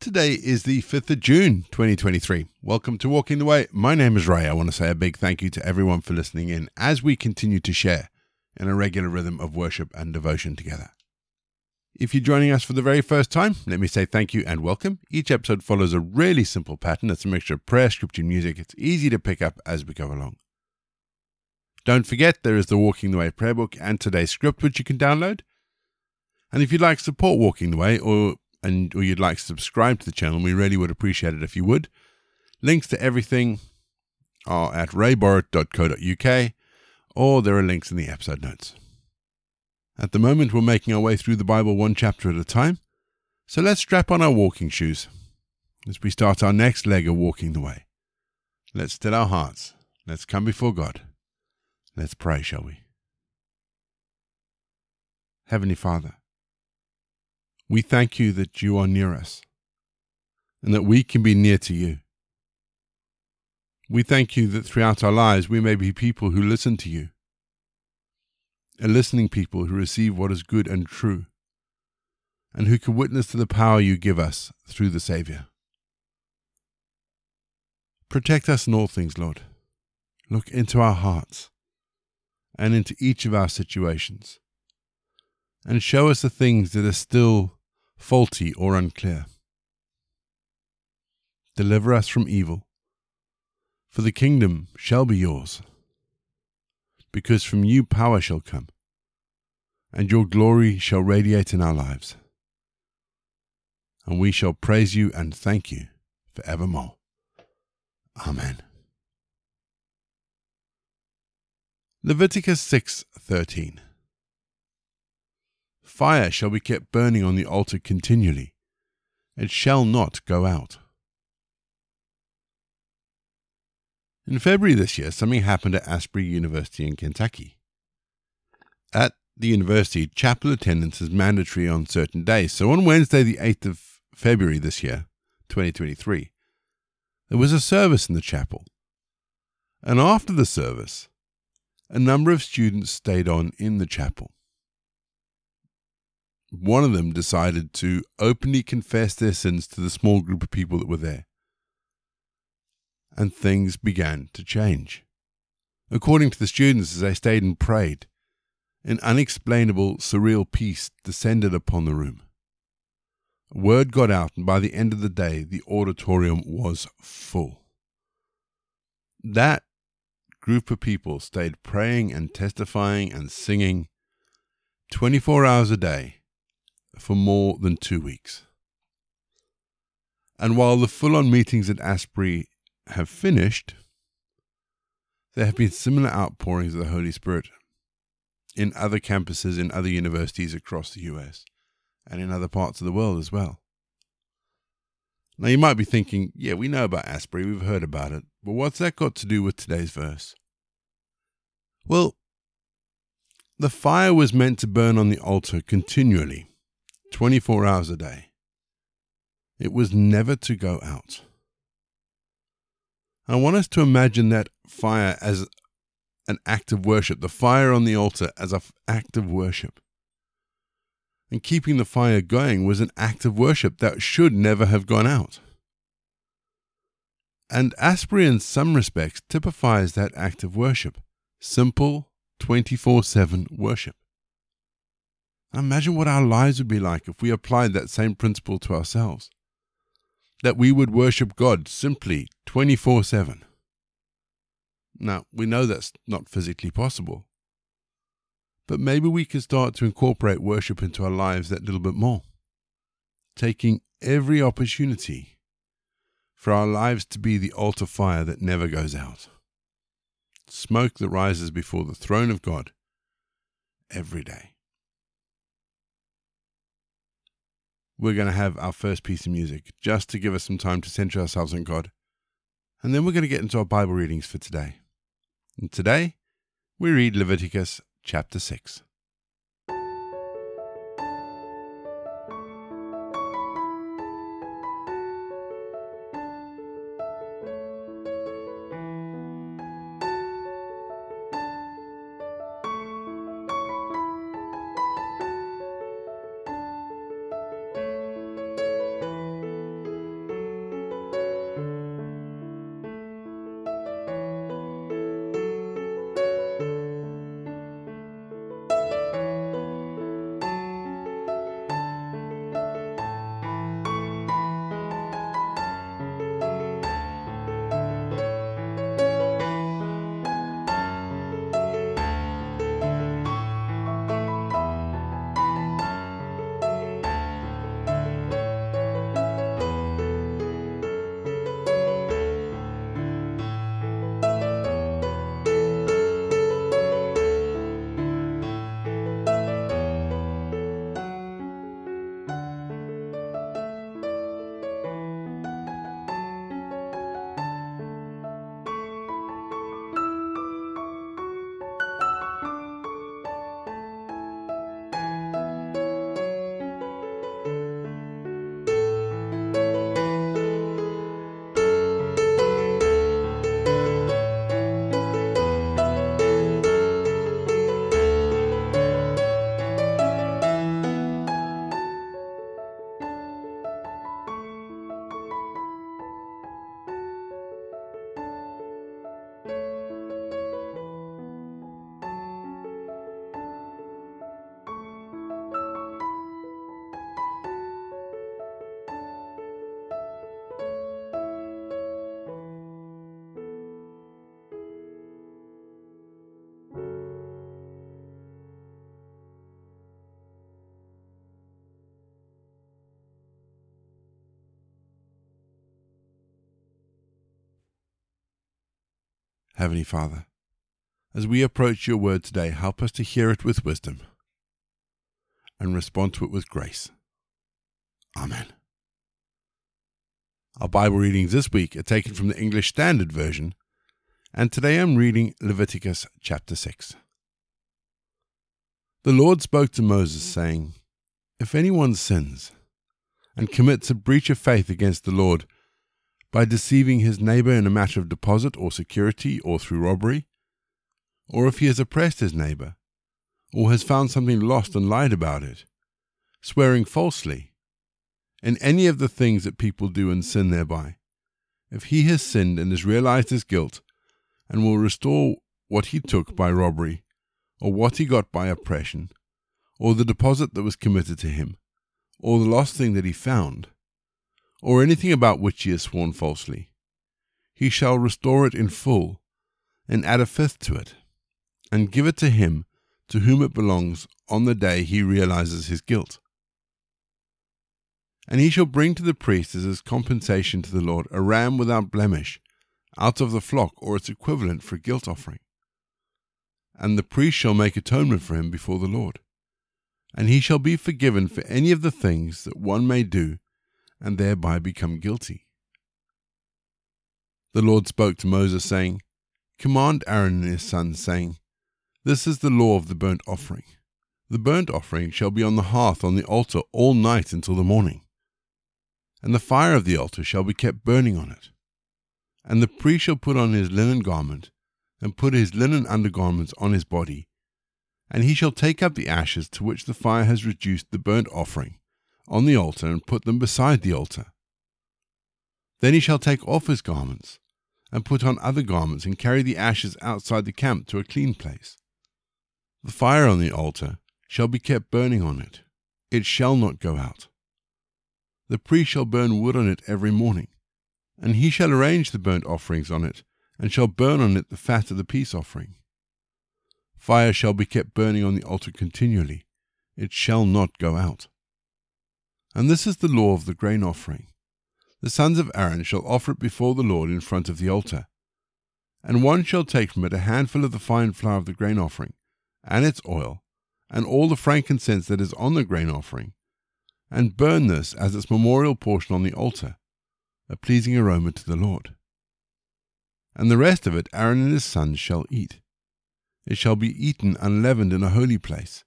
Today is the 5th of June, 2023. Welcome to Walking the Way. My name is Ray. I want to say a big thank you to everyone for listening in as we continue to share in a regular rhythm of worship and devotion together. If you're joining us for the very first time, let me say thank you and welcome. Each episode follows a really simple pattern. It's a mixture of prayer, scripture, and music. It's easy to pick up as we go along. Don't forget, there is the Walking the Way prayer book and today's script, which you can download. And if you'd like support Walking the Way or and or you'd like to subscribe to the channel, we really would appreciate it if you would. Links to everything are at rayborrett.co.uk or there are links in the episode notes. At the moment, we're making our way through the Bible one chapter at a time, so let's strap on our walking shoes as we start our next leg of walking the way. Let's still our hearts. Let's come before God. Let's pray, shall we? Heavenly Father, we thank you that you are near us and that we can be near to you. We thank you that throughout our lives we may be people who listen to you, a listening people who receive what is good and true, and who can witness to the power you give us through the Saviour. Protect us in all things, Lord. Look into our hearts and into each of our situations, and show us the things that are still faulty, or unclear. Deliver us from evil, for the kingdom shall be yours, because from you power shall come, and your glory shall radiate in our lives, and we shall praise you and thank you for evermore. Amen. Leviticus 6:13 Fire shall be kept burning on the altar continually. It shall not go out. In February this year, something happened at Asbury University in Kentucky. At the university, chapel attendance is mandatory on certain days. So on Wednesday, the 8th of February this year, 2023, there was a service in the chapel. And after the service, a number of students stayed on in the chapel one of them decided to openly confess their sins to the small group of people that were there. And things began to change. According to the students, as they stayed and prayed, an unexplainable, surreal peace descended upon the room. Word got out, and by the end of the day, the auditorium was full. That group of people stayed praying and testifying and singing 24 hours a day for more than two weeks. And while the full on meetings at Asbury have finished, there have been similar outpourings of the Holy Spirit in other campuses in other universities across the US and in other parts of the world as well. Now you might be thinking, yeah, we know about Asbury, we've heard about it, but what's that got to do with today's verse? Well, the fire was meant to burn on the altar continually 24 hours a day. It was never to go out. I want us to imagine that fire as an act of worship, the fire on the altar as an act of worship. And keeping the fire going was an act of worship that should never have gone out. And Asbury, in some respects, typifies that act of worship simple, 24 7 worship. Imagine what our lives would be like if we applied that same principle to ourselves. That we would worship God simply 24 7. Now, we know that's not physically possible. But maybe we can start to incorporate worship into our lives that little bit more. Taking every opportunity for our lives to be the altar fire that never goes out. Smoke that rises before the throne of God every day. We're going to have our first piece of music just to give us some time to center ourselves on God. And then we're going to get into our Bible readings for today. And today, we read Leviticus chapter 6. Heavenly Father, as we approach your word today, help us to hear it with wisdom and respond to it with grace. Amen. Our Bible readings this week are taken from the English Standard Version, and today I'm reading Leviticus chapter 6. The Lord spoke to Moses, saying, If anyone sins and commits a breach of faith against the Lord by deceiving his neighbor in a matter of deposit or security or through robbery, or if he has oppressed his neighbor, or has found something lost and lied about it, swearing falsely, in any of the things that people do and sin thereby, if he has sinned and has realized his guilt, and will restore what he took by robbery, or what he got by oppression, or the deposit that was committed to him, or the lost thing that he found, or anything about which he has sworn falsely, he shall restore it in full, and add a fifth to it, and give it to him to whom it belongs on the day he realizes his guilt. And he shall bring to the priest as his compensation to the Lord a ram without blemish, out of the flock or its equivalent for a guilt offering. And the priest shall make atonement for him before the Lord. And he shall be forgiven for any of the things that one may do and thereby become guilty. The Lord spoke to Moses, saying, Command Aaron and his sons, saying, This is the law of the burnt offering. The burnt offering shall be on the hearth on the altar all night until the morning, and the fire of the altar shall be kept burning on it. And the priest shall put on his linen garment, and put his linen undergarments on his body, and he shall take up the ashes to which the fire has reduced the burnt offering on the altar and put them beside the altar. Then he shall take off his garments, and put on other garments, and carry the ashes outside the camp to a clean place. The fire on the altar shall be kept burning on it, it shall not go out. The priest shall burn wood on it every morning, and he shall arrange the burnt offerings on it, and shall burn on it the fat of the peace offering. Fire shall be kept burning on the altar continually, it shall not go out. And this is the law of the grain offering. The sons of Aaron shall offer it before the Lord in front of the altar. And one shall take from it a handful of the fine flour of the grain offering, and its oil, and all the frankincense that is on the grain offering, and burn this as its memorial portion on the altar, a pleasing aroma to the Lord. And the rest of it Aaron and his sons shall eat. It shall be eaten unleavened in a holy place.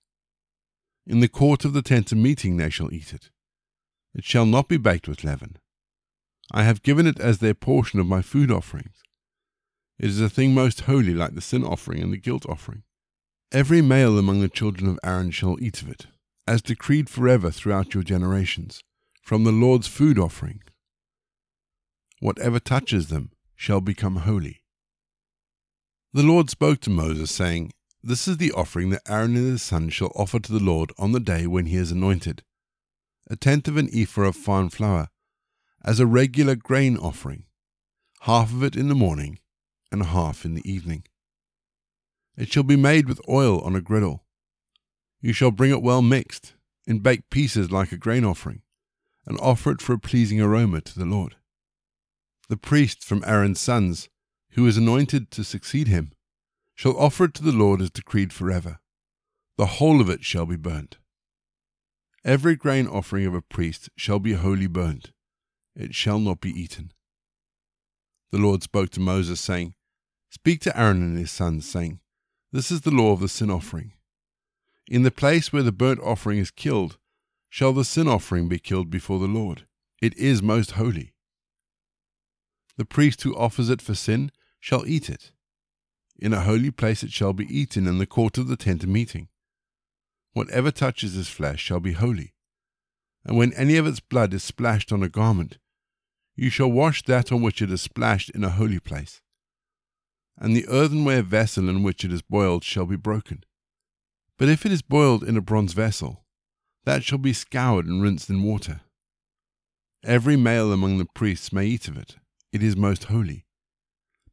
In the court of the tent of meeting they shall eat it. It shall not be baked with leaven. I have given it as their portion of my food offerings. It is a thing most holy, like the sin offering and the guilt offering. Every male among the children of Aaron shall eat of it, as decreed forever throughout your generations, from the Lord's food offering. Whatever touches them shall become holy. The Lord spoke to Moses, saying, This is the offering that Aaron and his sons shall offer to the Lord on the day when he is anointed a tenth of an ephah of fine flour, as a regular grain offering, half of it in the morning and half in the evening. It shall be made with oil on a griddle. You shall bring it well mixed, in baked pieces like a grain offering, and offer it for a pleasing aroma to the Lord. The priest from Aaron's sons, who is anointed to succeed him, shall offer it to the Lord as decreed forever. The whole of it shall be burnt. Every grain offering of a priest shall be wholly burnt, it shall not be eaten. The Lord spoke to Moses, saying, Speak to Aaron and his sons, saying, This is the law of the sin offering. In the place where the burnt offering is killed, shall the sin offering be killed before the Lord. It is most holy. The priest who offers it for sin shall eat it. In a holy place it shall be eaten in the court of the tent of meeting. Whatever touches his flesh shall be holy. And when any of its blood is splashed on a garment, you shall wash that on which it is splashed in a holy place. And the earthenware vessel in which it is boiled shall be broken. But if it is boiled in a bronze vessel, that shall be scoured and rinsed in water. Every male among the priests may eat of it, it is most holy.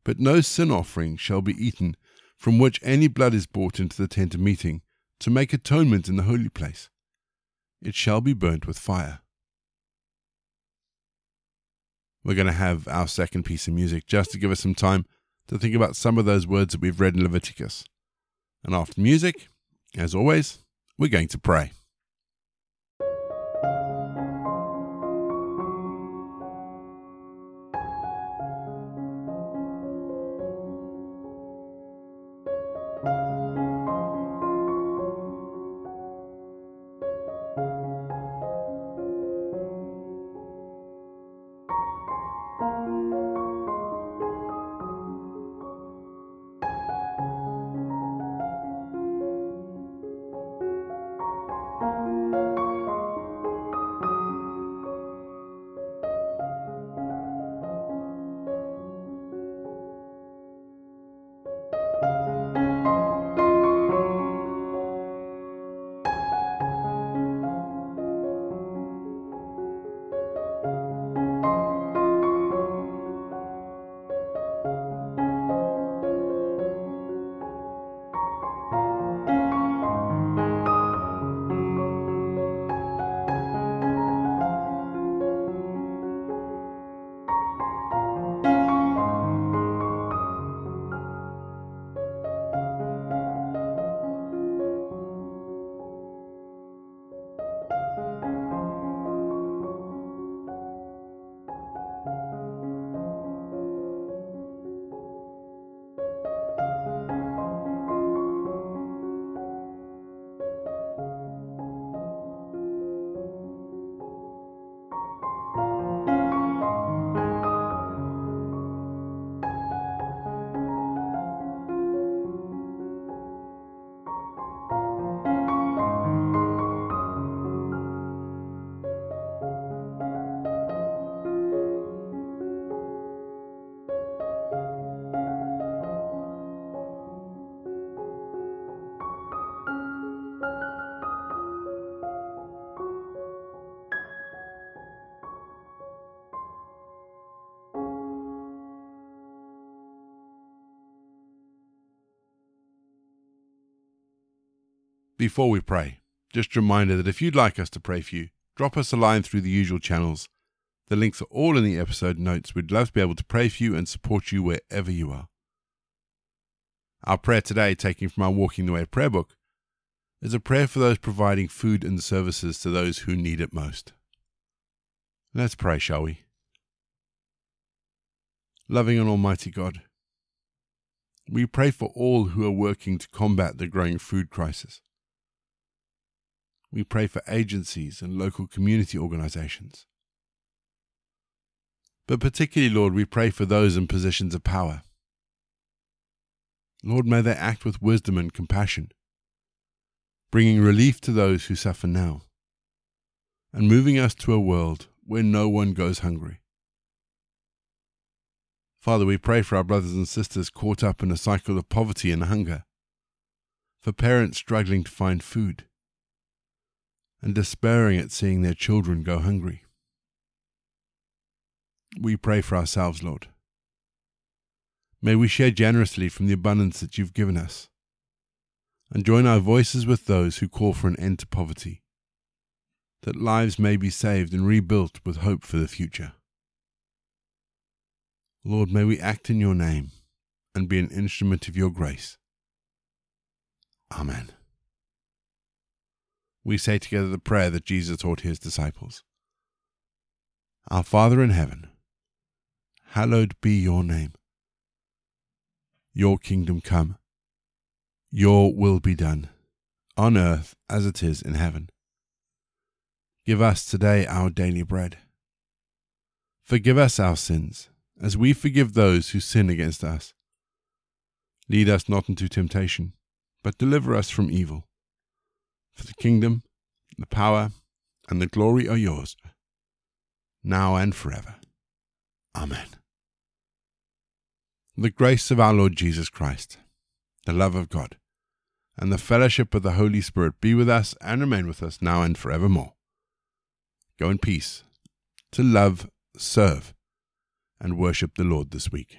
But no sin offering shall be eaten from which any blood is brought into the tent of meeting, to make atonement in the holy place. It shall be burnt with fire. We're going to have our second piece of music just to give us some time to think about some of those words that we've read in Leviticus. And after music, as always, we're going to pray. Before we pray, just a reminder that if you'd like us to pray for you, drop us a line through the usual channels. The links are all in the episode notes. We'd love to be able to pray for you and support you wherever you are. Our prayer today, taken from our Walking the Way prayer book, is a prayer for those providing food and services to those who need it most. Let's pray, shall we? Loving and Almighty God, we pray for all who are working to combat the growing food crisis. We pray for agencies and local community organizations. But particularly, Lord, we pray for those in positions of power. Lord, may they act with wisdom and compassion, bringing relief to those who suffer now, and moving us to a world where no one goes hungry. Father, we pray for our brothers and sisters caught up in a cycle of poverty and hunger, for parents struggling to find food, and despairing at seeing their children go hungry. We pray for ourselves, Lord. May we share generously from the abundance that you've given us, and join our voices with those who call for an end to poverty, that lives may be saved and rebuilt with hope for the future. Lord, may we act in your name and be an instrument of your grace. Amen we say together the prayer that Jesus taught his disciples Our Father in heaven, hallowed be your name. Your kingdom come, your will be done, on earth as it is in heaven. Give us today our daily bread. Forgive us our sins, as we forgive those who sin against us. Lead us not into temptation, but deliver us from evil. For the kingdom, the power, and the glory are yours, now and forever. Amen. The grace of our Lord Jesus Christ, the love of God, and the fellowship of the Holy Spirit be with us and remain with us now and forevermore. Go in peace to love, serve, and worship the Lord this week.